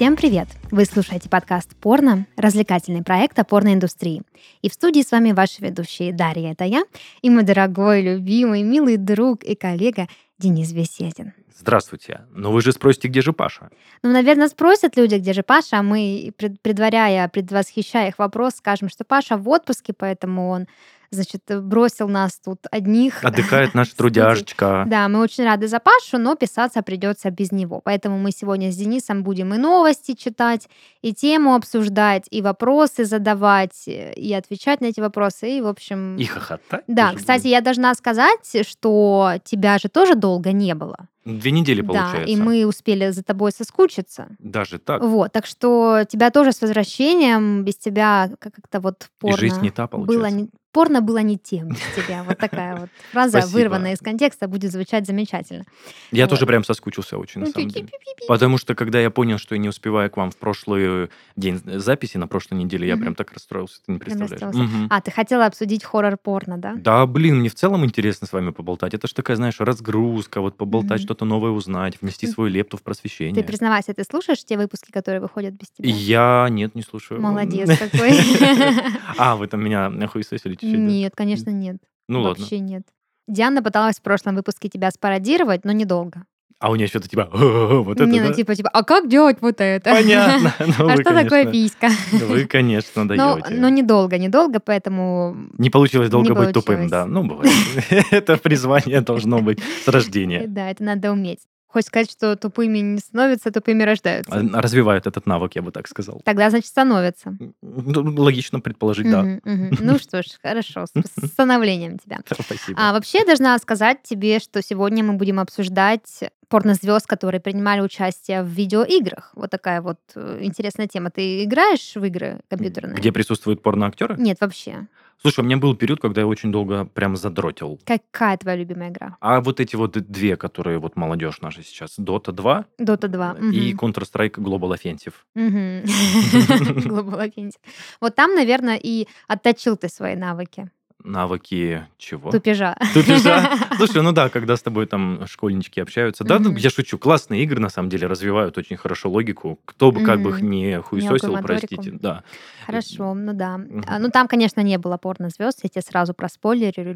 Всем привет! Вы слушаете подкаст «Порно», развлекательный проект о порноиндустрии. И в студии с вами ваши ведущие Дарья, это я, и мой дорогой, любимый, милый друг и коллега Денис Беседин. Здравствуйте. Но вы же спросите, где же Паша? Ну, наверное, спросят люди, где же Паша, а мы, предваряя, предвосхищая их вопрос, скажем, что Паша в отпуске, поэтому он значит, бросил нас тут одних. Отдыхает наш трудяжечка. Да, мы очень рады за Пашу, но писаться придется без него. Поэтому мы сегодня с Денисом будем и новости читать, и тему обсуждать, и вопросы задавать, и отвечать на эти вопросы, и, в общем... И хохотать. Да, кстати, я должна сказать, что тебя же тоже долго не было. Две недели, получается. Да, и мы успели за тобой соскучиться. Даже так? Вот, так что тебя тоже с возвращением, без тебя как-то вот порно... И жизнь не та, получается. Было не... Порно было не тем без тебя. Вот такая вот фраза, вырванная из контекста, будет звучать замечательно. Я тоже прям соскучился очень, на самом деле. Потому что, когда я понял, что я не успеваю к вам в прошлый день записи, на прошлой неделе, я прям так расстроился, ты не представляешь. А, ты хотела обсудить хоррор-порно, да? Да, блин, мне в целом интересно с вами поболтать. Это же такая, знаешь, разгрузка, вот поболтать, что-то новое узнать, внести свою лепту в просвещение. Ты признавайся, ты слушаешь те выпуски, которые выходят без тебя? Я нет, не слушаю. Молодец какой. А, вы там меня хуесосили чуть-чуть? Нет, конечно, нет. Ну Вообще ладно. нет. Диана пыталась в прошлом выпуске тебя спародировать, но недолго. А у нее что-то типа, вот это, Не, ну да? типа, типа, а как делать вот это? Понятно. Ну, А вы, что такое конечно, писька? Вы, конечно, Но, даете. но недолго, недолго, поэтому Не получилось долго Не быть тупым, получилось. да. Ну, бывает. Это призвание должно быть с рождения. да, это надо уметь. Хочешь сказать, что тупыми не становятся, тупыми рождаются? А, Развивают этот навык, я бы так сказал. Тогда, значит, становятся. Ну, Логично предположить, да. Ну что ж, хорошо, с с становлением тебя. Спасибо. А вообще я должна сказать тебе, что сегодня мы будем обсуждать порнозвезд, которые принимали участие в видеоиграх. Вот такая вот э, интересная тема. Ты играешь в игры компьютерные? Где присутствуют порноактеры? Нет, вообще. Слушай, у меня был период, когда я очень долго прям задротил. Какая твоя любимая игра? А вот эти вот две, которые вот молодежь наша сейчас, Dota 2 Dota 2. и мгм. Counter-Strike Global Offensive. Мгм. Global Offensive. Вот там, наверное, и отточил ты свои навыки Навыки чего? тупежа. Тупежа. Слушай, ну да, когда с тобой там школьнички общаются. Да, ну, я шучу. Классные игры, на самом деле, развивают очень хорошо логику. Кто бы как бы их не хуесосил, простите. Да. Хорошо, ну да. А, Ну там, конечно, не было порнозвезд, я тебе сразу проспойлерю.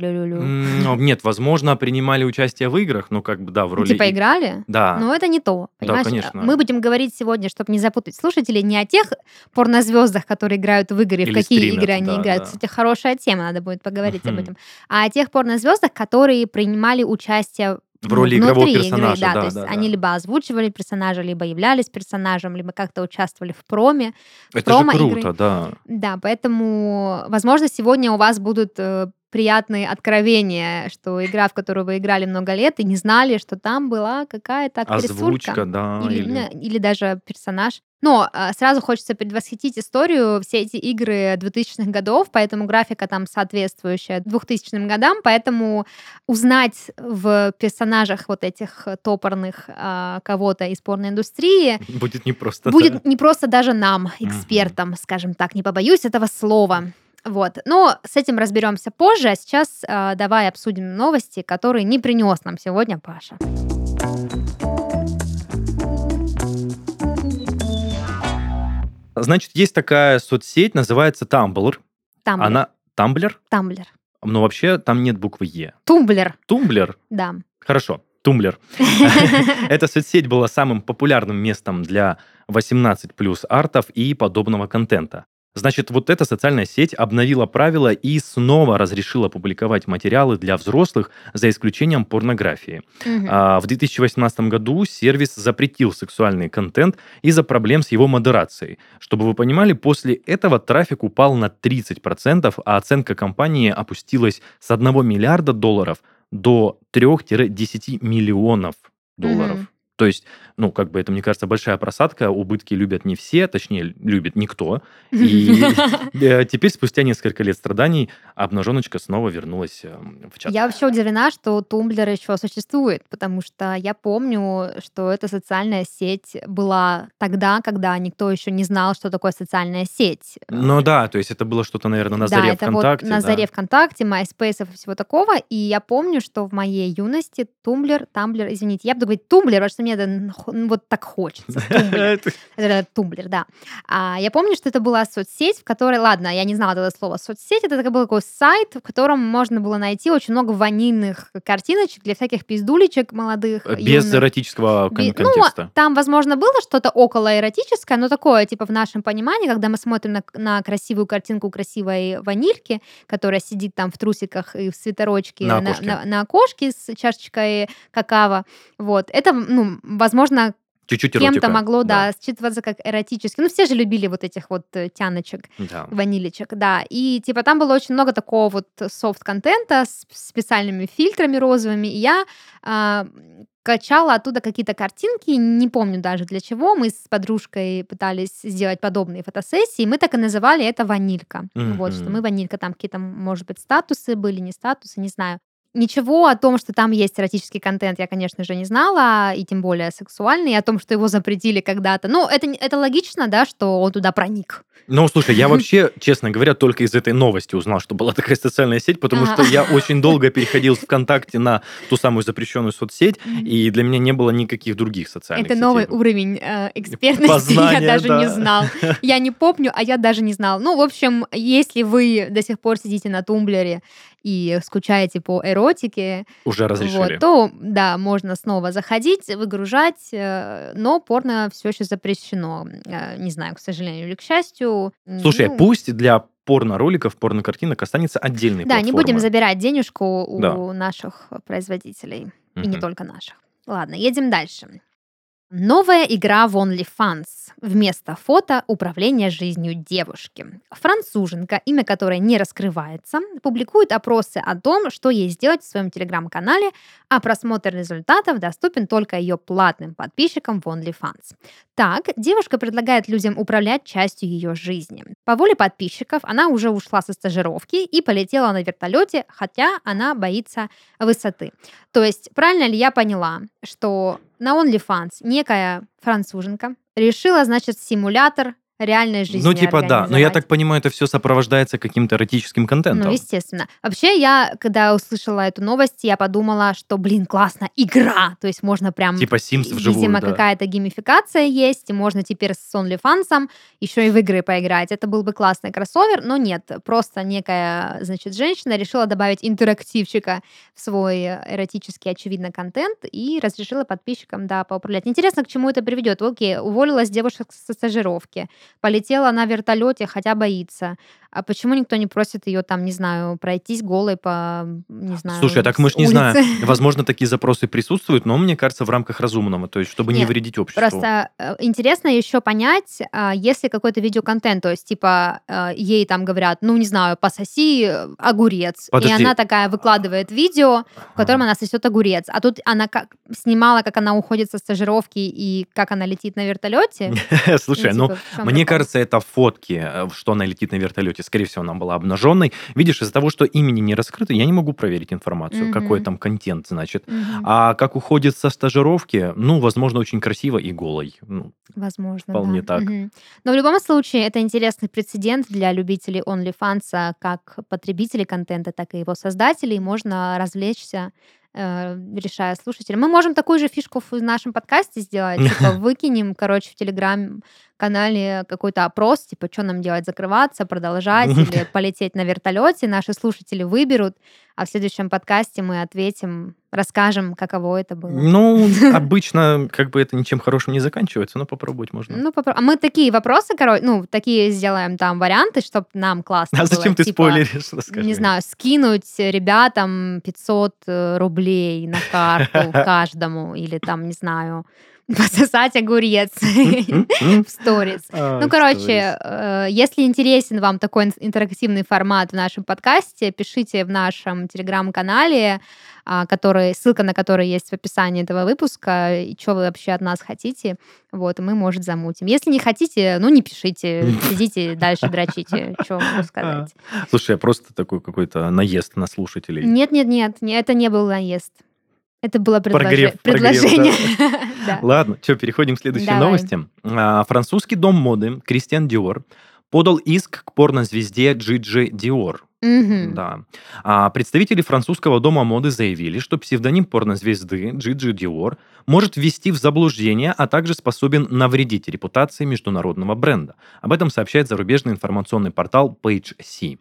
Ну, Нет, возможно, принимали участие в играх, но как бы, да, в роли... Типа играли? Да. Но это не то, Да, понимаешь? конечно. Мы будем говорить сегодня, чтобы не запутать слушателей, не о тех порнозвездах, которые играют в игры, в какие стримят, игры они да, играют. да. Кстати, хорошая тема, надо будет поговорить об Мгм. этом. А о тех порнозвездах, которые принимали участие В роли игрового внутри персонажа, игры, да, да, то есть да, они да. либо озвучивали персонажа, либо являлись персонажем, либо как-то участвовали в проме. в Это же промо-игры. круто, да. Да, поэтому, возможно, сегодня у вас будут э, приятные откровения, что игра, в которую вы играли много лет, и не знали, что там была какая-то актрисулька. Озвучка, да. Или, или- ну, или даже персонаж. Но а, сразу хочется предвосхитить историю. Все эти игры 2000-х годов, поэтому графика там соответствующая 2000 годам, поэтому узнать в персонажах вот этих топорных а, кого-то из порноиндустрии Будет непросто. будет да. не просто даже нам, экспертам, скажем так, не побоюсь этого слова. Вот. Но с этим разберемся позже. А сейчас а, давай обсудим новости, которые не принес нам сегодня Паша. Значит, есть такая соцсеть, называется Tumblr. Тамблер. Она... Тамблер? Тамблер. Но вообще там нет буквы Е. Тумблер, Тумблер? да. Хорошо. Тумблер. Эта соцсеть была самым популярным местом для 18 плюс артов и подобного контента. Значит, вот эта социальная сеть обновила правила и снова разрешила публиковать материалы для взрослых, за исключением порнографии. Мгм. А, В 2018 году сервис запретил сексуальный контент из-за проблем с его модерацией. Чтобы вы понимали, после этого трафик упал на 30%, а оценка компании опустилась с 1 миллиарда долларов до 3-10 миллионов долларов. Мгм. То есть, ну, как бы это, мне кажется, большая просадка. Убытки любят не все, точнее, любит никто. И э, теперь, спустя несколько лет страданий, обнаженочка снова вернулась э, в чат. Я вообще удивлена, что Тумблер еще существует, потому что я помню, что эта социальная сеть была тогда, когда никто еще не знал, что такое социальная сеть. Ну да, то есть это было что-то, наверное, на заре это ВКонтакте. вот на заре ВКонтакте, MySpace и всего такого. И я помню, что в моей юности Тумблер, Тамблер, извините, я буду говорить Тумблер, потому что мне это ну, вот так хочется. Тумблер. Это Тумблер, да. А, я помню, что это была соцсеть, в которой, ладно, я не знала это слово соцсеть, это был такой сайт, в котором можно было найти очень много ванильных картиночек для всяких пиздулечек молодых. Без юных. эротического кон- Би- контекста. Ну, там, возможно, было что-то около эротическое, но такое, типа, в нашем понимании, когда мы смотрим на, на красивую картинку красивой ванильки, которая сидит там в трусиках и в свитерочке На на, окошке. на- на окошке с чашечкой какао. Вот. Это, ну, возможно, Чуть-чуть кем-то могло, да, считываться как эротически. Ну, все же любили вот этих вот э, тяночек Да. ванилечек, да. И типа там было очень много такого вот софт-контента с специальными фильтрами розовыми. И я а, качала оттуда какие-то картинки, не помню даже для чего. Мы с подружкой пытались сделать подобные фотосессии. Мы так и называли это ванилька. Вот, что мы ванилька. Там какие-то, может быть, статусы были, не статусы, не знаю. Ничего о том, что там есть эротический контент, я, конечно же, не знала, и тем более сексуальный, и о том, что его запретили когда-то. Ну, это, это логично, да, что он туда проник. Ну, слушай, я вообще, честно говоря, только из этой новости узнал, что была такая социальная сеть, потому что я очень долго переходил с ВКонтакте на ту самую запрещенную соцсеть, и для меня не было никаких других социальных Это новый уровень э, экспертности, я даже да. не знал. Я не помню, а я даже не знал. Ну, в общем, если вы до сих пор сидите на тумблере и скучаете по эротике, Уже разрешили. вот, то, да, можно снова заходить, выгружать, э, но порно все еще запрещено. Э, Не знаю, к сожалению или к счастью. Слушай, Ну, пусть для порно-роликов, порно-картинок останется отдельной Да, не будем забирать денежку у Да. наших производителей. И не только наших. Ладно, едем дальше. Новая игра в OnlyFans. Вместо фото управление жизнью девушки. Француженка, имя которой не раскрывается, публикует опросы о том, что ей сделать в своем телеграм-канале, а просмотр результатов доступен только ее платным подписчикам в OnlyFans. Так, девушка предлагает людям управлять частью ее жизни. По воле подписчиков она уже ушла со стажировки и полетела на вертолете, хотя она боится высоты. То есть, правильно ли я поняла, что на OnlyFans некая француженка решила, значит, симулятор реальной жизни Ну, типа, да. Но я так понимаю, это все сопровождается каким-то эротическим контентом. Ну, естественно. Вообще, я, когда услышала эту новость, я подумала, что, блин, классно, игра. То есть можно прям... Типа Sims вживую, Видимо, да. какая-то геймификация есть, и можно теперь с OnlyFans еще и в игры поиграть. Это был бы классный кроссовер, но нет. Просто некая, значит, женщина решила добавить интерактивчика в свой эротический, очевидно, контент и разрешила подписчикам, да, поуправлять. Интересно, к чему это приведет. Окей, уволилась девушка со стажировки, полетела на вертолете, хотя боится. А почему никто не просит ее там, не знаю, пройтись голой по, не знаю, Слушай, а так мы ж с не знаем. Возможно, такие запросы присутствуют, но мне кажется, в рамках разумного, то есть, чтобы не Нет, вредить обществу. Просто э, интересно еще понять, а, если какой-то видеоконтент, то есть, типа, э, ей там говорят, ну, не знаю, пососи э, огурец. Подожди. И она такая выкладывает видео, в котором она сосет огурец. А тут она как снимала, как она уходит со стажировки и как она летит на вертолете. Слушай, ну, типа, в чём мне кажется, это фотки, что она летит на вертолете. Скорее всего, она была обнаженной. Видишь, из-за того, что имени не раскрыто, я не могу проверить информацию, какой Мгм. там контент, значит. Мгм. А как уходит со стажировки, ну, возможно, очень красиво и голой. Ну, Возможно, Вполне да. так. Мгм. Но в любом случае это интересный прецедент для любителей OnlyFans, как потребителей контента, так и его создателей. Можно развлечься, э, решая слушателя. Мы можем такую же фишку в нашем подкасте сделать. Типа выкинем, короче, в Телеграм-канале какой-то опрос, типа, что нам делать, закрываться, продолжать или полететь на вертолете. Наши слушатели выберут, а в следующем подкасте мы ответим, расскажем, каково это было. ну, обычно как бы это ничем хорошим не заканчивается, но попробовать можно. Ну, попро- а мы такие вопросы, короче, ну, такие сделаем там варианты, чтобы нам классно А было. зачем ты типа, спойлеришь? Расскажи. Не знаю, скинуть ребятам 500 э, рублей на карту каждому, или там, не знаю, пососать огурец в сторис. А, Ну, короче, э, если интересен вам такой ин- интерактивный формат в нашем подкасте, пишите в нашем телеграм-канале, а, который, ссылка на который есть в описании этого выпуска, и что вы вообще от нас хотите, вот, мы, может, замутим. Если не хотите, ну, не пишите, сидите дальше дрочите, что могу сказать. Слушай, я просто такой какой-то наезд на слушателей. Нет-нет-нет, не- это не был наезд. Это было предложе- Прогрев, прогрев, предложение. Да. Ладно, что, переходим к следующей Давай. новости. А, Французский дом моды Кристиан Диор подал иск к порнозвезде Джиджи Диор. Мгм. Да. А представители французского дома моды заявили, что псевдоним порнозвезды Джиджи Диор может ввести в заблуждение, а также способен навредить репутации международного бренда. Об этом сообщает зарубежный информационный портал Page C.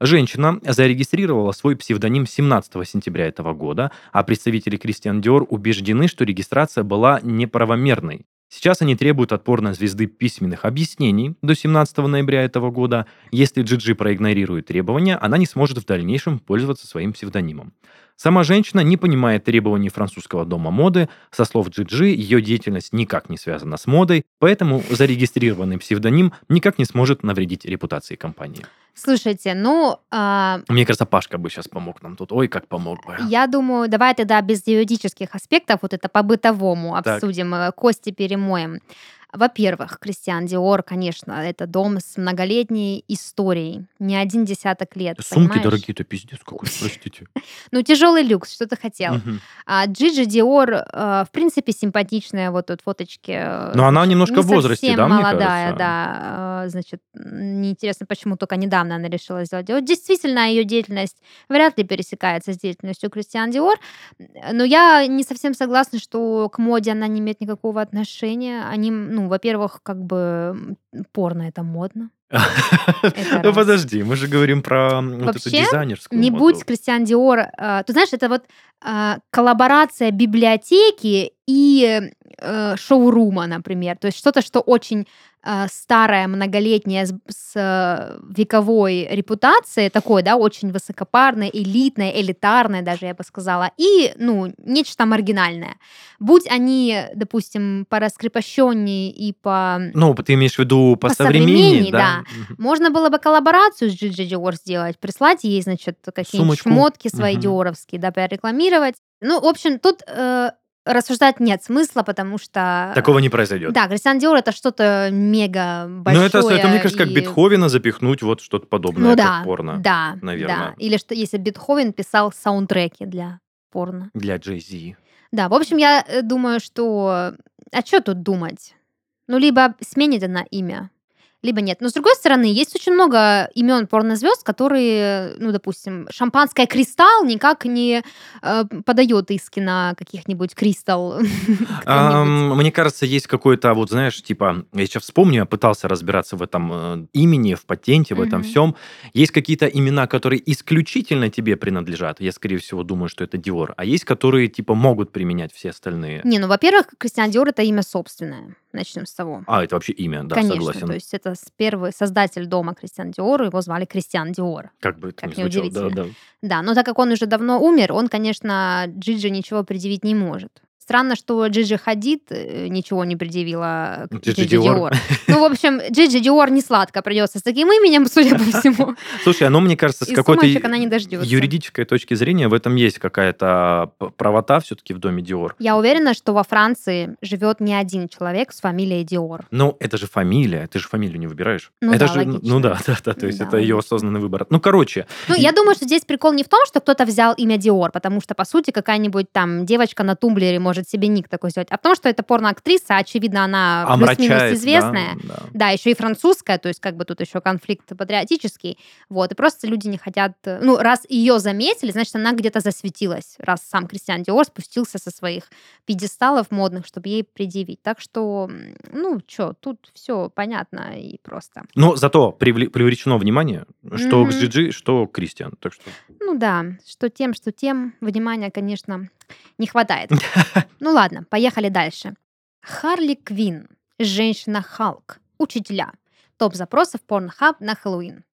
Женщина зарегистрировала свой псевдоним 17 сентября этого года, а представители Кристиан Диор убеждены, что регистрация была неправомерной. Сейчас они требуют от порнозвезды письменных объяснений до 17 ноября этого года. Если Джиджи проигнорирует требования, она не сможет в дальнейшем пользоваться своим псевдонимом. Сама женщина не понимает требований французского дома моды. Со слов Джиджи, ее деятельность никак не связана с модой, поэтому зарегистрированный псевдоним никак не сможет навредить репутации компании. Слушайте, ну, а, Мне кажется, Пашка бы сейчас помог нам тут. Ой, как помог бы. я думаю, давай тогда без юридических аспектов, вот это по-бытовому Так. обсудим, э, кости перемоем. Во-первых, Кристиан Диор, конечно, это дом с многолетней историей, не один десяток лет, Сумки дорогие-то, пиздец какой, простите. Ну, тяжелый люкс, что ты хотел. А Джиджи Диор, э, в принципе, симпатичная, вот тут фоточки. э, Но она немножко не в возрасте, да, молодая, да. э, Значит, неинтересно, почему только недавно она решила сделать. Вот действительно, ее деятельность вряд ли пересекается с деятельностью Кристиан Диор. Но я не совсем согласна, что к моде она не имеет никакого отношения. Они, ну, во-первых, как бы порно это модно. Ну подожди, мы же говорим про вот эту дизайнерскую Не будь Кристиан Диор. э, ты знаешь, это вот э, коллаборация библиотеки и э, шоурума, например. То есть что-то, что очень э, старое, многолетнее, с, с, э, вековой репутацией, такое, да, очень высокопарное, элитное, элитарное даже, я бы сказала, и, ну, нечто маргинальное. Будь они, допустим, пораскрепощеннее и по... Ну, ты имеешь в виду по, По современней, да? Мгм. Можно было бы коллаборацию с Gigi Dior сделать, прислать ей, значит, какие-нибудь шмотки свои Мгм. диоровские, да, прорекламировать. Ну, в общем, тут э, рассуждать нет смысла, потому что... Такого не произойдет. Да, Кристиан Диор это что-то мега большое. Ну, это, это, мне кажется, как и- Бетховена запихнуть вот что-то подобное, Ну как да, порно. да, наверное. да. Или что, если Бетховен писал саундтреки для порно. Для Джей Зи. Да, в общем, я э, думаю, что... А что тут думать? Ну, либо сменит она имя, либо нет. Но, с другой стороны, есть очень много имен порнозвезд, которые, ну, допустим, шампанское «Кристалл» никак не э, подает иски на каких-нибудь «Кристалл». Мне кажется, есть какой-то, вот знаешь, типа, я сейчас вспомню, я пытался разбираться в этом э, имени, в патенте, в этом всем. Есть какие-то имена, которые исключительно тебе принадлежат. Я, скорее всего, думаю, что это Диор. А есть, которые, типа, могут применять все остальные. Не, ну, во-первых, Кристиан Диор это имя собственное. Начнем с того. А, это вообще имя, да, Конечно, согласен. то есть это первый создатель дома Кристиан Диор, его звали Кристиан Диор. Как бы это Как ни звучало, да, да. Да, но так как он уже давно умер, он, конечно, Джиджи ничего предъявить не может. Странно, что Джиджи Хадид э, ничего не предъявила к Джиджи Диор. Диор. Ну, в общем, Джиджи Диор не сладко придется с таким именем, судя по всему. Слушай, оно, мне кажется, с какой-то юридической точки зрения в этом есть какая-то п- правота все-таки в доме Диор. Я уверена, что во Франции живет не один человек с фамилией Диор. Ну, это же фамилия, ты же фамилию не выбираешь. Ну это да, же, логично. ну да, да, да, то есть Да, это ее осознанный выбор. Ну, короче, Ну, я думаю, что здесь прикол не в том, что кто-то взял имя Диор, потому что, по сути, какая-нибудь там девочка на тумблере может себе ник такой сделать, а в том, что это порноактриса, очевидно, она плюс-минус известная. да, да. Да, еще и французская, то есть как бы тут еще конфликт патриотический. Вот, и просто люди не хотят... Ну, раз ее заметили, значит, она где-то засветилась, раз сам Кристиан Диор спустился со своих пьедесталов модных, чтобы ей предъявить. Так что, ну, что, тут все понятно и просто. Но зато привле- привлечено внимание, что к Мгм. Джиджи, что к Кристиан. Так что Ну да, что тем, что тем, внимания, конечно, не хватает. Ну ладно, поехали дальше. Харли Квин, женщина-халк, учителя. Топ запросов Pornhub на Хэллоуин.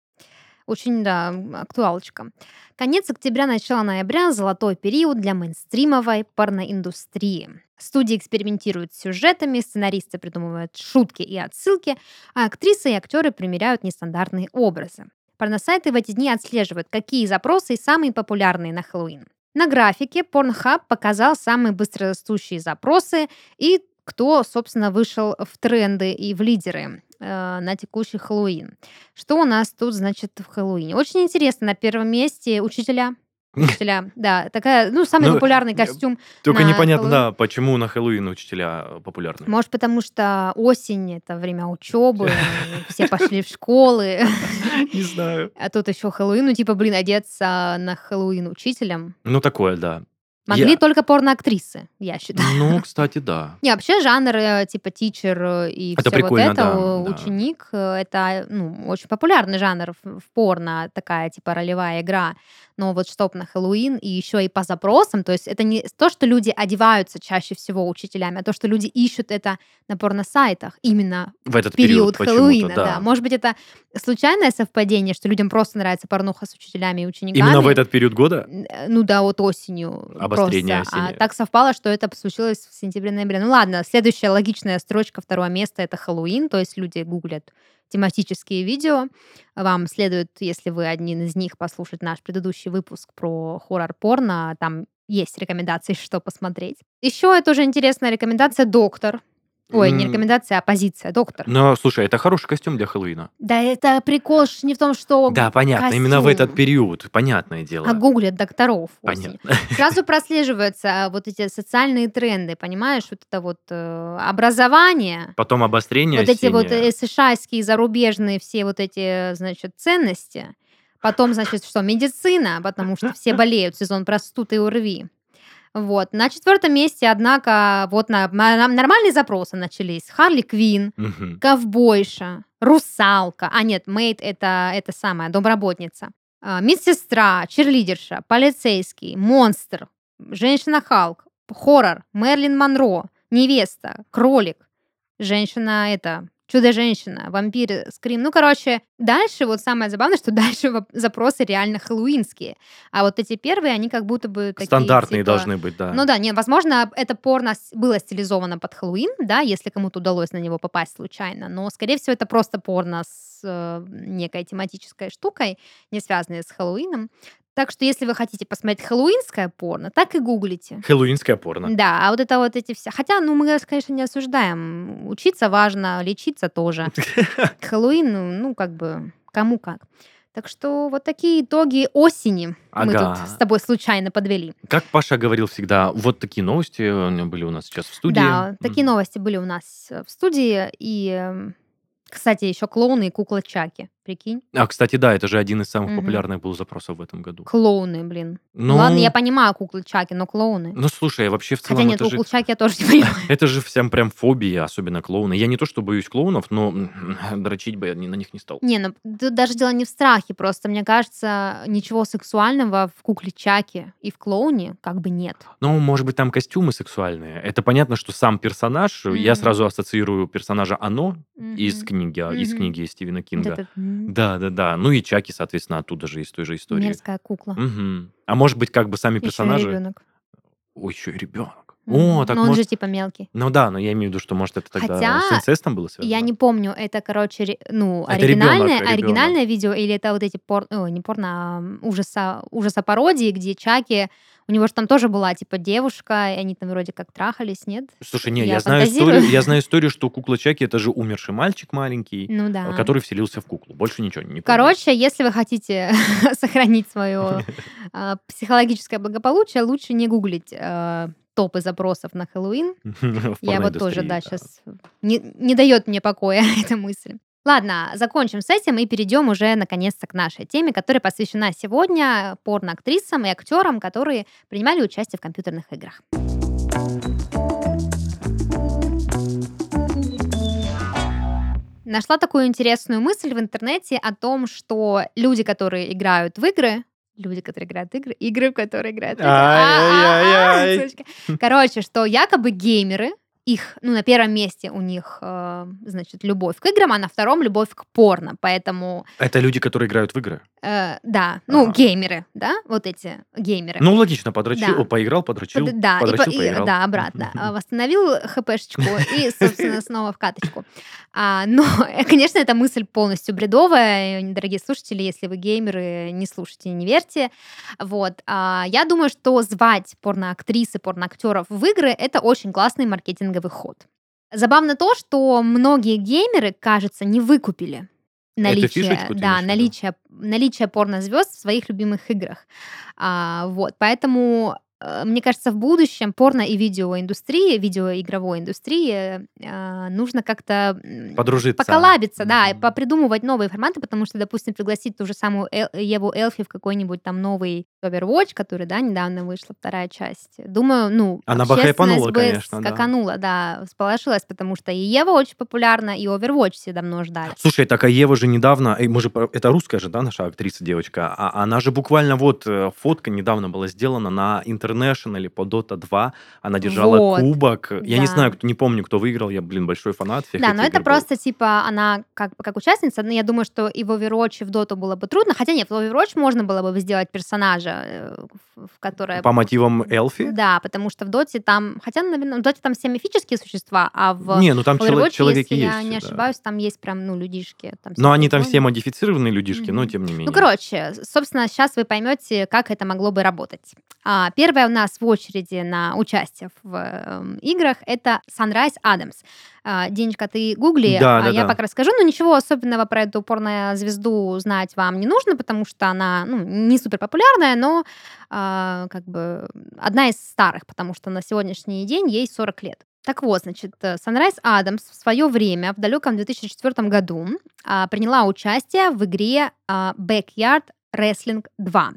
Очень, да, актуалочка. Конец октября, начало ноября – золотой период для мейнстримовой порноиндустрии. Студии экспериментируют с сюжетами, сценаристы придумывают шутки и отсылки, а актрисы и актеры примеряют нестандартные образы. Порносайты в эти дни отслеживают, какие запросы самые популярные на Хэллоуин. На графике Pornhub показал самые быстрорастущие запросы и кто, собственно, вышел в тренды и в лидеры э, на текущий Хэллоуин. Что у нас тут, значит, в Хэллоуине? Очень интересно, на первом месте учителя. Учителя, да, такая, ну, самый Ну, популярный костюм. Только непонятно, Хэллоуин. да, почему на Хэллоуин учителя э, популярны. Может, потому что осень это время учебы, все пошли в школы, Не знаю. а тут еще Хэллоуин, ну, типа, блин, одеться на Хэллоуин учителем. Ну, такое, да. Могли Я- только порноактрисы, я считаю. Ну, кстати, да. Не, вообще жанр э, типа тичер э, и Это все вот это, да, э, да. ученик, э, это ну, очень популярный жанр в порно, такая типа ролевая игра. Но вот чтоб на Хэллоуин и еще и по запросам, то есть это не то, что люди одеваются чаще всего учителями, а то, что люди ищут это на порносайтах именно В этот период период Хэллоуина. да. Да. Может быть, это случайное совпадение, что людям просто нравится порнуха с учителями и учениками. Именно в этот период года? Ну да, вот осенью. Обострение просто. А так совпало, что это случилось в сентябре-ноябре. Ну ладно, следующая логичная строчка второго места это Хэллоуин, то есть люди гуглят тематические видео. Вам следует, если вы один из них, послушать наш предыдущий выпуск про хоррор-порно. Там есть рекомендации, что посмотреть. Еще это уже интересная рекомендация «Доктор». Ой, не рекомендация, а позиция «Доктор». Но, слушай, это хороший костюм для Хэллоуина. Да это прикол ж не в том, что Да, понятно, именно в этот костюм. период, понятное дело. а гуглят докторов осенью. Понятно. Сразу прослеживаются а, вот эти социальные тренды, понимаешь? Вот это вот э, образование, Потом обострение вот эти вот осеннее. э, США-шские зарубежные все вот эти, значит, ценности. Потом, значит, что, медицина, потому что все болеют, сезон простуд и ОРВИ. Вот. На четвертом месте, однако, вот на, на- нормальные запросы начались. Харли Квин, Мгм. ковбойша, русалка. А нет, мейд это, это самая домработница. А, Медсестра, черлидерша, полицейский, монстр, женщина-халк, хоррор, Мерлин Монро, невеста, кролик, женщина это, чудо-женщина, вампир, скрим. Ну, короче, дальше вот самое забавное, что дальше запросы реально хэллоуинские. А вот эти первые, они как будто бы такие, Стандартные типа, должны быть, да. ну да, не, возможно, это порно было стилизовано под Хэллоуин, да, если кому-то удалось на него попасть случайно, но, скорее всего, это просто порно с э, некой тематической штукой, не связанной с Хэллоуином. Так что, если вы хотите посмотреть хэллоуинское порно, так и гуглите. Хэллоуинское порно. Да, а вот это вот эти все... Хотя, ну, мы, конечно, не осуждаем. Учиться важно, лечиться тоже. Хэллоуин, ну, ну, как бы, кому как. Так что вот такие итоги осени мы Ага. тут с тобой случайно подвели. Как Паша говорил всегда, вот такие новости э, были у нас сейчас в студии. Да, такие новости были у нас э, в студии. И, кстати, еще клоуны и кукла Чаки. Прикинь? А, кстати, да, это же один из самых Мгм. популярных был запросов в этом году. Клоуны, блин. Ну, Ладно, я понимаю куклы Чаки, но клоуны. ну слушай, вообще в целом Хотя нет, это же... Чаки я тоже не понимаю. Это же всем прям фобия, особенно клоуны. Я не то, что боюсь клоунов, но дрочить бы я на них не стал. Не, ну тут даже дело не в страхе, просто мне кажется, ничего сексуального в кукле Чаки и в клоуне как бы нет. Ну, может быть, там костюмы сексуальные. Это понятно, что сам персонаж, я Мгм. сразу ассоциирую персонажа Оно из Мгм. книги, а, из книги Стивена Вот Кинга. Да, да, да. Ну и Чаки, соответственно, оттуда же из той же истории. мерзкая кукла. Мгм. А может быть, как бы сами Еще и персонажи... ребенок. Ой, еще и ребенок. О, так Но он может... же типа мелкий. Ну да, но я имею в виду, что может это тогда Хотя с инцестом было связано. Я не помню, это, короче, ну, Это оригинальное, ребенок, ребенок. оригинальное видео или это вот эти пор... ой, не порно, а ужаса, ужаса пародии, где Чаки, у него же там тоже была, типа, девушка, и они там вроде как трахались, нет? Слушай, не, Я я, знаю историю, я знаю историю, что кукла Чаки это же умерший мальчик маленький, Ну да. э, который вселился в куклу. Больше ничего не помню. Короче, если вы хотите сохранить свое а, психологическое благополучие, лучше не гуглить а, топы запросов на Хэллоуин. Я вот тоже, да, сейчас не дает мне покоя эта мысль. Ладно, закончим с этим и перейдем уже наконец-то к нашей теме, которая посвящена сегодня порноактрисам и актерам, которые принимали участие в компьютерных играх. Нашла такую интересную мысль в интернете о том, что люди, которые играют в игры, люди, которые играют в игры, игры, в которые играют в игры. Ай-яй-яй. А-а-а, сучка. Короче, что якобы геймеры, их, ну, на первом месте у них, э, значит, любовь к играм, а на втором любовь к порно. Поэтому, Это люди, которые играют в игры. э, да, ну, Ага. геймеры, да, вот эти геймеры. Ну, логично, подрочил, Да. поиграл, подрочил, Под- да, и подрочил, по- и- поиграл. да, обратно. А, Восстановил хпшечку и, собственно, снова в каточку. А, но, конечно, эта мысль полностью бредовая. И, Дорогие слушатели, если вы геймеры, не слушайте, не верьте. Вот. А, я думаю, что звать порноактрис и порноактеров в игры — это очень классный маркетинговый ход. Забавно то, что многие геймеры, кажется, не выкупили наличие, да, наличие, наличие порнозвезд в своих любимых играх. А, вот, поэтому мне кажется, в будущем порно и видеоиндустрии, видеоигровой индустрии э, нужно как-то Подружиться. поколабиться, да, и попридумывать новые форматы, потому что, допустим, пригласить ту же самую Эл- Еву Элфи в какой-нибудь там новый Overwatch, который, да, недавно вышла вторая часть. Думаю, ну, Она бы хайпанула, бы конечно, да. скаканула, да, всполошилась, потому что и Ева очень популярна, и Overwatch все давно ждали. Слушай, так а Ева же недавно, эй, мы же, про- это русская же, да, наша актриса, девочка, а она же буквально вот, э, фотка недавно была сделана на International по Dota 2, она держала Вот, кубок, я не да. знаю, кто- не помню, кто выиграл, я, блин, большой фанат всех Да, но это был. просто типа она как как участница, но я думаю, что и в Overwatch, и в Dota было бы трудно. Хотя нет, в Overwatch можно было бы сделать персонажа, э, в которое... По мотивам Элфи? Да, потому что в Доте там... Хотя, наверное, в Доте там все мифические существа, а в Не, ну там Overwatch, человеки если есть. я не да. ошибаюсь, там есть прям, ну, людишки. Там Но они там все модифицированные людишки, но Мгм. тем не менее. Ну, короче, собственно, сейчас вы поймете, как это могло бы работать. А, первая у нас в очереди на участие в эм, играх это Sunrise Adams. А, Денечка, ты гугли, Да, а да, я да. пока расскажу, но ничего особенного про эту порно-звезду знать вам не нужно, потому что она ну, не супер популярная, но а, как бы одна из старых, потому что на сегодняшний день ей 40 лет. Так вот, значит, э, Sunrise Adams в свое время, в далеком 2004 году, а, приняла участие в игре а, Backyard Wrestling 2.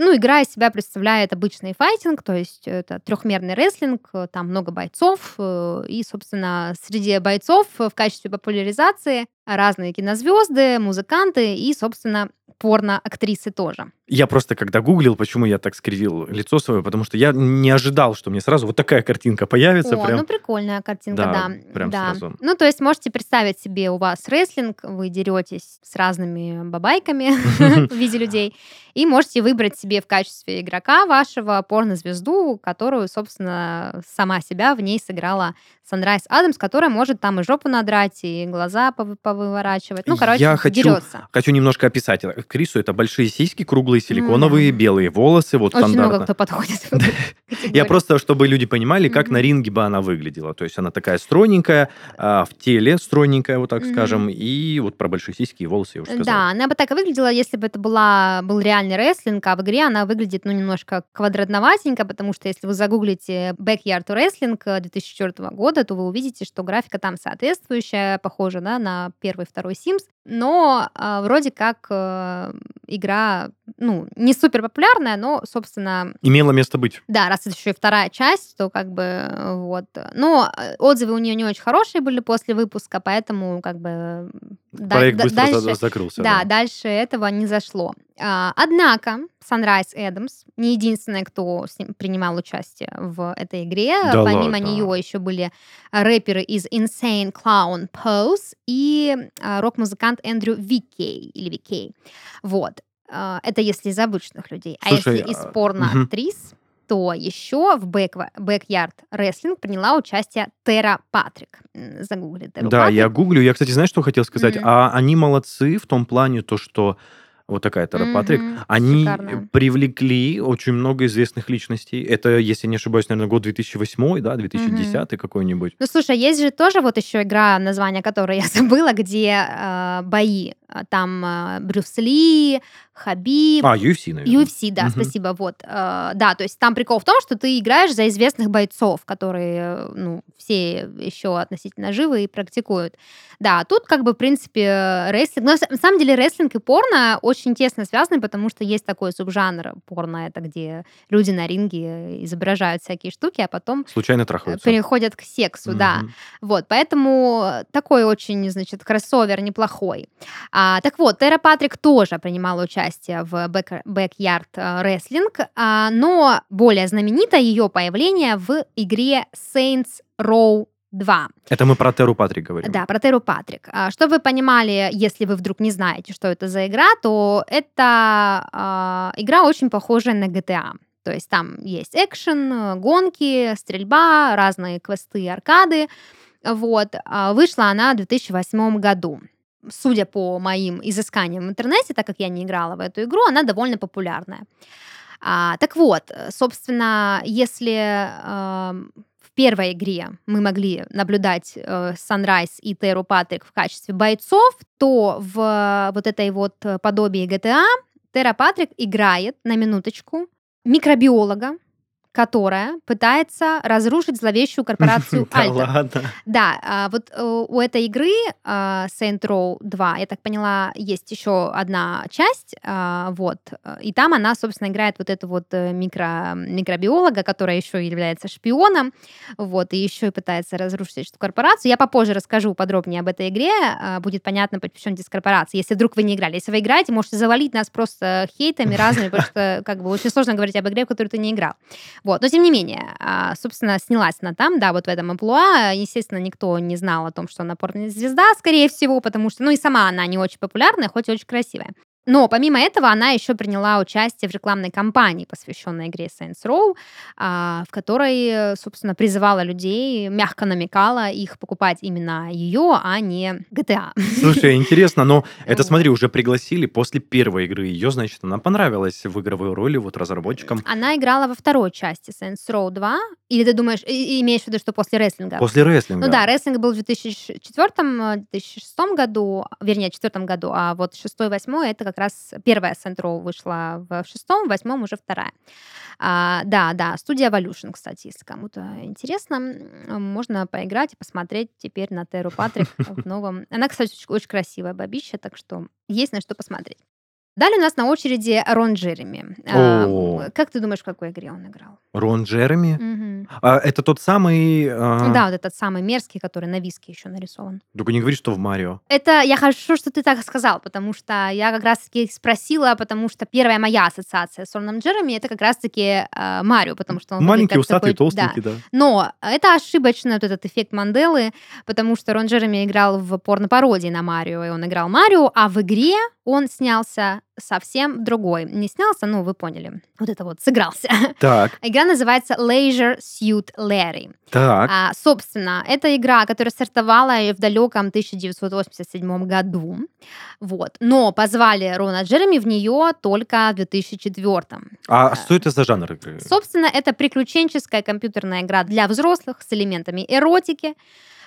Ну, игра из себя представляет обычный файтинг, то есть это трехмерный рестлинг, э, там много бойцов, э, и, собственно, среди бойцов э, в качестве популяризации разные кинозвезды, музыканты и, собственно, порно-актрисы тоже. Я просто когда гуглил, почему я так скривил лицо свое, потому что я не ожидал, что мне сразу вот такая картинка появится. О, прям. ну прикольная картинка, Да, да. прям да. сразу. Ну, то есть можете представить себе, у вас рестлинг, вы деретесь с разными бабайками в виде людей, и можете выбрать себе в качестве игрока вашего порнозвезду, которую, собственно, сама себя в ней сыграла Sunrise Адамс, которая может там и жопу надрать, и глаза повы- повыворачивать. Ну, короче, Я хочу- дерется. Хочу немножко описать актрису. Это большие сиськи, круглые, силиконовые, Мгм. белые волосы, вот Очень много стандартно. кто подходит. Я просто, чтобы люди понимали, как на ринге бы она выглядела. То есть она такая стройненькая, а, в теле стройненькая, вот так скажем, и вот про большие сиськи и волосы я уже сказал. Да, она бы так и выглядела, если бы это была, был реальный рестлинг, а в игре она выглядит, ну, немножко квадратноватенько, потому что если вы загуглите Backyard Wrestling э, 2004 года, то вы увидите, что графика там соответствующая, похожа да, на первый и второй Sims, но а, вроде как э, игра, ну, не супер популярная, но, собственно, Имело место быть. да, раз это еще и вторая часть, то как бы э, вот. Но э, отзывы у нее не очень хорошие были после выпуска, поэтому как бы да- Проект да- быстро дальше, закрылся. да, дальше этого не зашло. А, однако Sunrise Adams не единственная, кто принимал участие в этой игре. Да Помимо ладно? нее еще были рэперы из Insane Clown Pose и рок-музыкант Эндрю Викей или Викей. Вот. А, Это если из обычных людей. а Слушай, если из а, порно-актрис, то еще в бэк- Backyard Wrestling приняла участие Тера Патрик. Загугли Теру Да, я Патрик. гуглю. Я, кстати, знаешь, что хотел сказать? Мгм. А они молодцы в том плане, то, что вот такая Тара Патрик, Мгм, они шикарная. привлекли очень много известных личностей. Это, если не ошибаюсь, наверное, год 2008, да, 2010 какой-нибудь. Ну, слушай, есть же тоже вот еще игра, название которой я забыла, где э, бои. А, Там э, Брюс Ли, Хабиб, А, UFC, наверное. UFC, да, Мгм. спасибо, вот. Э, да, то есть там прикол в том, что ты играешь за известных бойцов, которые, э, ну, все еще относительно живы и практикуют. Да, тут как бы, в принципе, рестлинг... Но на самом деле рестлинг и порно очень тесно связаны, потому что есть такой субжанр порно, это где люди на ринге изображают всякие штуки, а потом Случайно э, трахаются. переходят к сексу, да. Мгм. Вот, поэтому такой очень, значит, кроссовер неплохой. А, так вот, Тера Патрик тоже принимала участие в бэк- Backyard э, Wrestling, а, но более знаменито ее появление в игре Saints Row 2. Это мы про Теру Патрик говорим. Да, про Теру Патрик. А, Чтобы вы понимали, если вы вдруг не знаете, что это за игра, то это а, игра очень похожая на GTA. То есть там есть экшен, э, гонки, стрельба, разные квесты, аркады. Вот. Вышла она в 2008 году. Судя по моим изысканиям в интернете, так как я не играла в эту игру, она довольно популярная. А, так вот, э, собственно, если эм, в первой игре мы могли наблюдать э, и Теру Патрик в качестве бойцов, то в вот этой вот подобии GTA Тера Патрик играет, на минуточку, микробиолога, которая пытается разрушить зловещую корпорацию Альтер. Да, а, вот э, у этой игры а, Saint Row 2, я так поняла, есть еще одна часть, а, вот, и там она, собственно, играет вот эту вот э, микро, микробиолога, которая еще является шпионом, вот, и еще и пытается разрушить эту корпорацию. Я попозже расскажу подробнее об этой игре, будет понятно, почему здесь корпорация, если вдруг вы не играли. Если вы играете, можете завалить нас просто хейтами разными, потому что, как бы, очень сложно говорить об игре, в которую ты не играл. Вот, но тем не менее, а, собственно, снялась она там, да, вот в этом амплуа. Естественно, никто не знал о том, что она порнозвезда, скорее всего, потому что, ну и сама она не очень популярная, хоть и очень красивая. Но помимо этого она еще приняла участие в рекламной кампании, посвященной игре Saints Row, а, в которой, собственно, призывала людей, мягко намекала их покупать именно ее, а не GTA. Слушай, интересно, но это, смотри, уже пригласили после первой игры ее, значит, она понравилась в игровой роли вот разработчикам. Она играла во второй части Saints Row 2. Или ты думаешь, и- и имеешь в виду, что после рестлинга? После рестлинга. Ну да, рестлинг был в 2004-2006 году, вернее, в 2004 году, а вот 6-8 это как раз первая Row вышла в шестом, в восьмом уже вторая. А, да, да, студия Evolution, кстати, если кому-то интересно, можно поиграть и посмотреть теперь на Теру Патрик в новом. Она, кстати, очень, очень красивая бабища, так что есть на что посмотреть. Далее у нас на очереди Рон Джереми. А, О. как ты думаешь, в какой игре он играл? Рон Джереми. Мгм. А, это тот самый... а, Да, вот этот самый мерзкий, который на виске еще нарисован. Только не говори, что в Марио. Это я хорошо, что ты так сказал, потому что я как раз-таки спросила, потому что первая моя ассоциация с Роном Джереми это как раз-таки э, Марио, потому что он Маленький, усатый, такой- да. толстенький, да. Но это ошибочно, вот этот эффект Манделы, потому что Рон Джереми играл в порно-пародии на Марио, и он играл Марио, а в игре он снялся совсем другой. Не снялся, ну, вы поняли. Вот это вот, сыгрался. Так, Игра называется Leisure Suit Larry. так. А, собственно, это игра, которая стартовала в далеком 1987 году. Вот. Но позвали Рона Джереми в нее только в 2004. А что это за жанр игры? Собственно, это приключенческая компьютерная игра для взрослых с элементами эротики.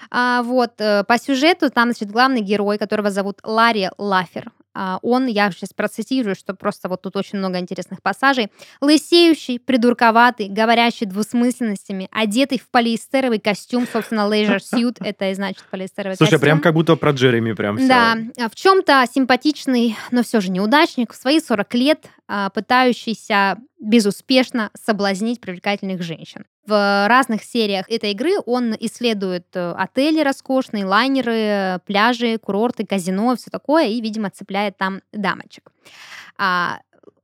А, вот, э, по сюжету там, значит, главный герой, которого зовут Ларри Лафер. А, он, я сейчас процитирую, что просто вот тут очень много интересных пассажей. Лысеющий, придурковатый, говорящий двусмысленностями, одетый в полиэстеровый костюм, собственно, leisure suit, это и значит полиэстеровый Слушай, костюм. прям как будто про Джереми прям все. Да, а, в чем-то симпатичный, но все же неудачник, в свои 40 лет а, пытающийся безуспешно соблазнить привлекательных женщин. В разных сериях этой игры он исследует э, отели роскошные, лайнеры, пляжи, курорты, казино, все такое, и, видимо, цепляет там дамочек.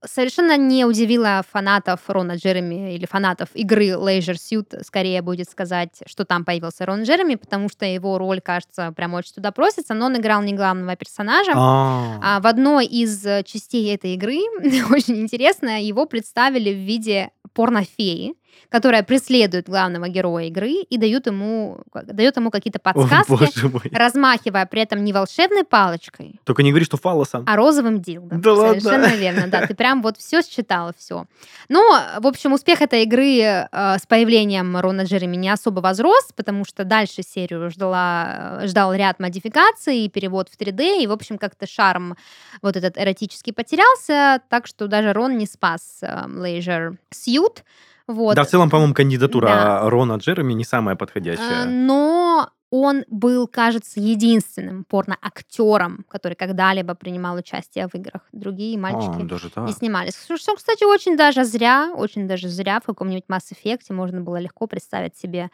Совершенно не удивило фанатов Рона Джереми или фанатов игры Leisure Suit, скорее будет сказать, что там появился Рон Джереми, потому что его роль, кажется, прям очень туда просится, но он играл не главного персонажа. А, А в одной из частей этой игры, очень интересно, его представили в виде порнофеи, которая преследует главного героя игры и дает ему, дает ему какие-то О, подсказки, мой. размахивая при этом не волшебной палочкой, Только не говори, что фалоса. а розовым дилдом. Да ладно? Совершенно верно, да. Ты прям вот все считала, все. Но, в общем, успех этой игры э, с появлением Рона Джереми не особо возрос, потому что дальше серию ждала, э, ждал ряд модификаций и перевод в 3D, и, в общем, как-то шарм вот этот эротический потерялся, так что даже Рон не спас э, Leisure Suit. Вот. Да, в целом, по-моему, кандидатура Да. Рона Джереми не самая подходящая. Но он был, кажется, единственным порно-актером, который когда-либо принимал участие в играх. Другие мальчики А, даже не снимались. Что, кстати, очень даже зря, очень даже зря в каком-нибудь Mass Effect можно было легко представить себе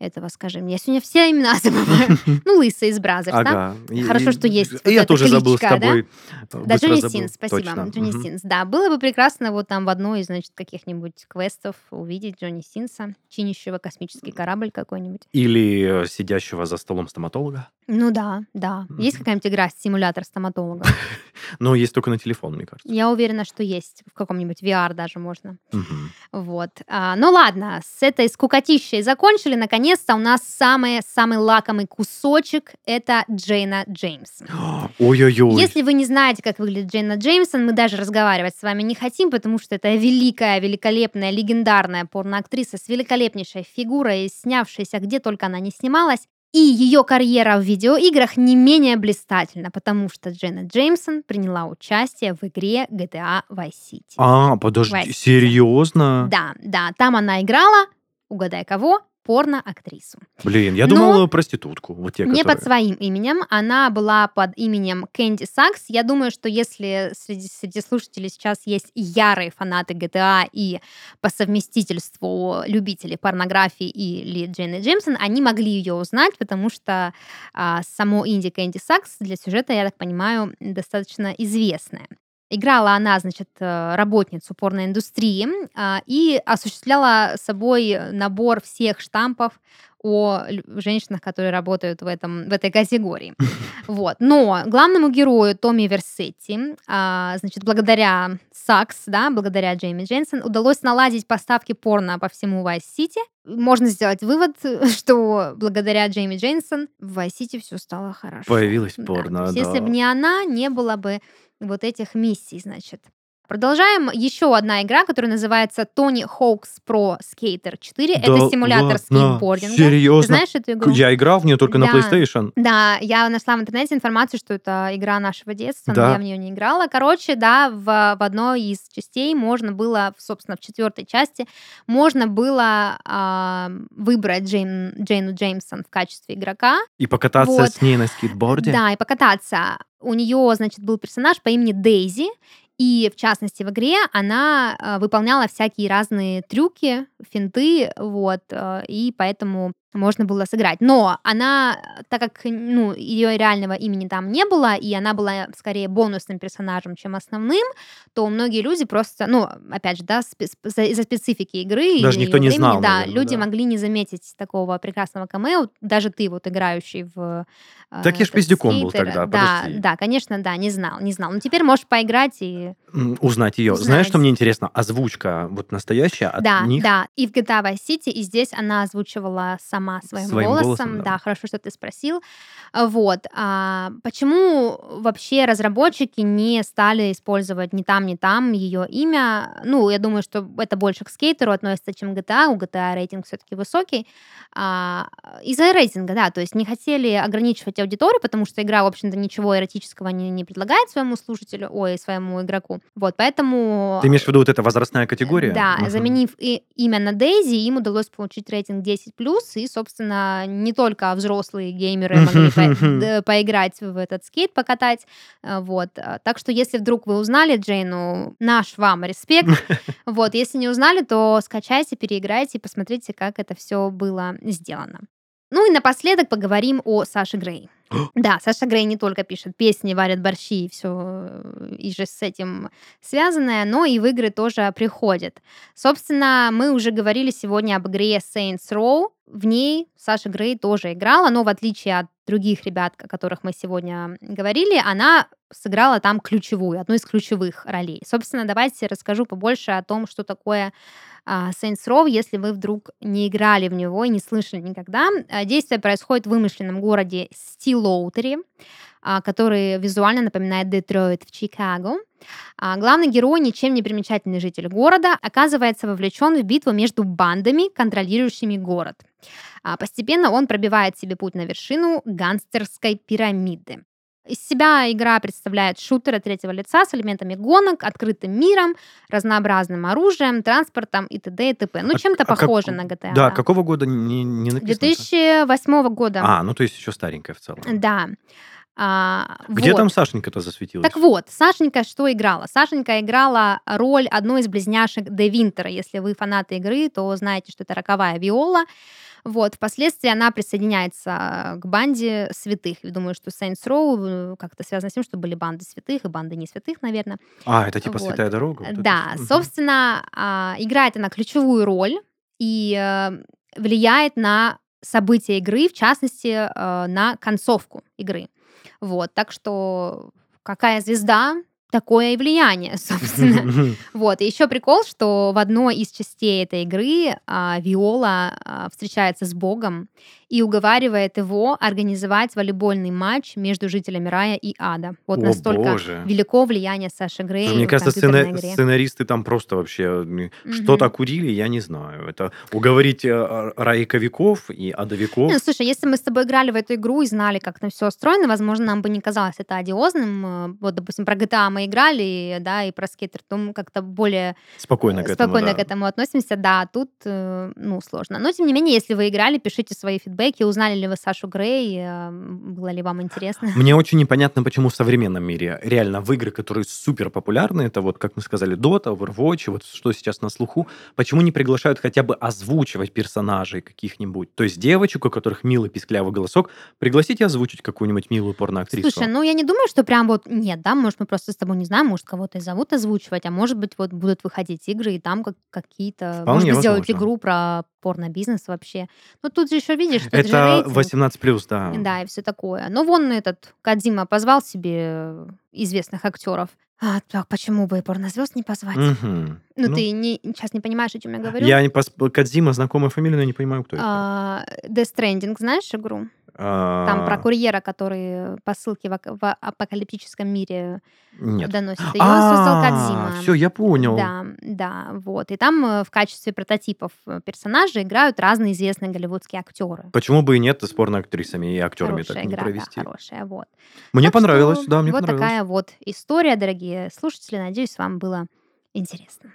этого, скажи мне. Я сегодня все имена забываю. Ну, лысый из Brazzers, да? Ага. И- Хорошо, что есть вот Я тоже забыл с да? тобой. Да, Джонни. Синс, спасибо. Точно. Джонни. Синс. Да, было бы прекрасно вот там в одной из, значит, каких-нибудь квестов увидеть Джонни Синса, чинящего космический корабль какой-нибудь. Или э, сидящего за столом стоматолога. Ну да, да. Есть какая-нибудь игра симулятор стоматолога? Но есть только на телефон, мне кажется. Я уверена, что есть. В каком-нибудь VR даже можно. Вот. А, ну ладно, с этой скукотищей закончили. Наконец-то у нас самый, самый лакомый кусочек — это Джейна Джеймсон. Ой-ой-ой. Если вы не знаете, как выглядит Джейна Джеймсон, мы даже разговаривать с вами не хотим, потому что это великая, великолепная, легендарная порноактриса с великолепнейшей фигурой, снявшаяся где только она не снималась. И ее карьера в видеоиграх не менее блистательна, потому что Джейна Джеймсон приняла участие в игре GTA Vice City. А, подожди, Вась. серьезно? Да, да, там она играла, угадай кого, порно-актрису. Блин, я Но- думал проститутку. Вот те, Не которые... под своим именем, она была под именем Кэнди Сакс. Я думаю, что если среди, среди слушателей сейчас есть ярые фанаты GTA и по совместительству любители порнографии или Джейны Джеймсон, они могли ее узнать, потому что а, само инди Кэнди Сакс для сюжета, я так понимаю, достаточно известная. Играла она, значит, э, работницу порноиндустрии а, и осуществляла собой набор всех штампов о женщинах, которые работают в, этом, в этой категории. Вот. Но главному герою Томми Версетти, а, значит, благодаря Сакс, да, благодаря Джейми Дженсен, удалось наладить поставки порно по всему Вайс-Сити. Можно сделать вывод, что благодаря Джейми Дженсен в Вайс-Сити все стало хорошо. Появилась Да, порно, есть Если да. бы не она, не было бы вот этих миссий, значит. Продолжаем. Еще одна игра, которая называется Tony Hawk's Pro Skater 4. Да Это симулятор ладно? скейтбординга. Ты Серьезно? знаешь эту игру? Я играл в нее только на Да. PlayStation. Да, я нашла в интернете информацию, что это игра нашего детства, Да. но я в нее не играла. Короче, да, в, в одной из частей можно было, собственно, в четвертой части, можно было а, выбрать Джейн, Джейну Джеймсон в качестве игрока. И покататься Вот. с ней на скейтборде. Да, и покататься. У нее, значит, был персонаж по имени Дейзи, и, в частности, в игре она э, выполняла всякие разные трюки, финты, вот, э, и поэтому можно было сыграть. Но она, так как ну, ее реального имени там не было, и она была скорее бонусным персонажем, чем основным, то многие люди просто, ну, опять же, да, спе- из-за специфики игры Даже никто не времени, знал, да, наверно, люди да. могли не заметить такого прекрасного камео, даже ты вот играющий в э, Так я ж пиздюком был скейтер. тогда, Да, подожди. да, конечно, да, не знал, не знал. Но теперь можешь поиграть и... Узнать ее. Узнать. Знаешь, что мне интересно? Озвучка вот настоящая от да, них. да, и в GTA Vice City, и здесь она озвучивала сама своим, Своим голосом. голосом, да. да. хорошо, что ты спросил. А, Вот. А почему вообще разработчики не стали использовать ни там, ни там ее имя? Ну, я думаю, что это больше к скейтеру относится, чем GTA. У GTA рейтинг все-таки высокий. А, из-за рейтинга, да, то есть не хотели ограничивать аудиторию, потому что игра, в общем-то, ничего эротического не, не предлагает своему слушателю, ой, своему игроку. Вот, поэтому... Ты имеешь в виду вот эта возрастная категория? Да, Мгм. заменив и, имя на Дейзи, им удалось получить рейтинг 10+, и, собственно, не только взрослые геймеры могли по- поиграть в этот скейт, покатать, э, вот. Так что, если вдруг вы узнали Джейну, наш вам респект, вот. Если не узнали, то скачайте, переиграйте и посмотрите, как это все было сделано. Ну и напоследок поговорим о Саше Грей. Да, Саша Грей не только пишет песни, варит борщи и все, и же с этим связанное, но и в игры тоже приходит. Собственно, мы уже говорили сегодня об игре Saints Row. В ней Саша Грей тоже играла, но в отличие от других ребят, о которых мы сегодня говорили, она сыграла там ключевую, одну из ключевых ролей. Собственно, давайте расскажу побольше о том, что такое Saints Row, если вы вдруг не играли в него и не слышали никогда. А, Действие происходит в вымышленном городе Стилоутери, а, который визуально напоминает Детройт в Чикаго. А, Главный герой, ничем не примечательный житель города, оказывается вовлечен в битву между бандами, контролирующими город. А, Постепенно он пробивает себе путь на вершину гангстерской пирамиды. Из себя игра представляет шутер от третьего лица с элементами гонок, открытым миром, разнообразным оружием, транспортом и т.д. и т.п. Ну, А- чем-то а как- похоже на GTA. Да, какого года не, не написано? 2008 года. А, ну то есть еще старенькая в целом. Да. А, Где вот. там Сашенька-то засветилась? Так вот, Сашенька что играла? Сашенька играла роль одной из близняшек Де Винтера. Если вы фанаты игры, то знаете, что это роковая Виола. Вот, впоследствии она присоединяется к банде святых. Я думаю, что Saints Row э, как-то связано с тем, что были банды святых и банды не святых, наверное. А, это типа Вот. Святая Дорога? вот это Да? Мгм. собственно, а, играет она ключевую роль и э, влияет на события игры, в частности, э, на концовку игры. Вот, так что какая звезда, такое и влияние, собственно. Вот. И еще прикол, что в одной из частей этой игры а, Виола а, встречается с Богом и уговаривает его организовать волейбольный матч между жителями рая и ада. Вот О, настолько боже. велико влияние Саши Грей Мне кажется, сцена- сценаристы там просто вообще м, что-то курили, я не знаю. Это уговорить э, райковиков и адовиков. Ну, слушай, если мы с тобой играли в эту игру и знали, как там все устроено, возможно, нам бы не казалось это одиозным. Э, Вот, допустим, про GTA мы играли, да, и про скейтер, то мы как-то более Спокойно к э, этому, спокойно да. к этому относимся. Да, тут, ну, сложно. Но, тем не менее, если вы играли, пишите свои фидбэки, узнали ли вы Сашу Грей, э, было ли вам интересно. Мне очень непонятно, почему в современном мире реально в игры, которые супер популярны, это вот, как мы сказали, Dota, Overwatch, вот что сейчас на слуху, почему не приглашают хотя бы озвучивать персонажей каких-нибудь? То есть девочек, у которых милый писклявый голосок, пригласите озвучить какую-нибудь милую порноактрису. Слушай, ну я не думаю, что прям вот нет, да, может мы просто с тобой не знаем, может кого-то и зовут озвучивать, а может быть вот будут выходить игры и там как какие-то, может Вполне быть сделать игру про порно-бизнес вообще. Но тут же еще видишь, что это, это рейтинг. 18+, да. Да, и все такое. Но вон этот Кадзима позвал себе известных актеров. А, так почему бы и порнозвезд не позвать? Ну, Ну, ты не, сейчас не понимаешь, о чем я говорю? Я не пос... Кадзима, знакомая фамилия, но не понимаю, кто это. А, Death Stranding, знаешь игру? Там про А, курьера, который посылки в, в апокалиптическом мире Нет. доносит. Ее создал Кадзима. все, я понял. Да, да, вот. И там э, в качестве прототипов э, персонажей играют разные известные голливудские актеры. Почему бы и нет с порноактрисами и актерами Хорошая так не игра, провести? да, хорошая, вот. Мне Так что понравилось, да, мне вот понравилось. такая вот история, дорогие слушатели. Надеюсь, вам было интересно.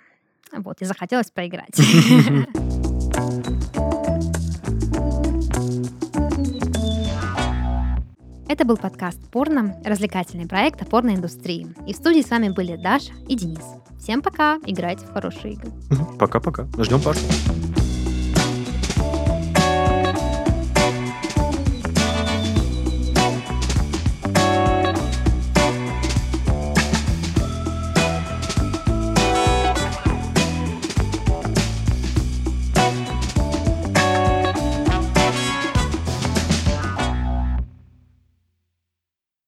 Вот, и захотелось поиграть. Это был подкаст «Порно», развлекательный проект о порноиндустрии. И в студии с вами были Даша и Денис. Всем пока, играйте в хорошие игры. Пока-пока. Ждем Пашу.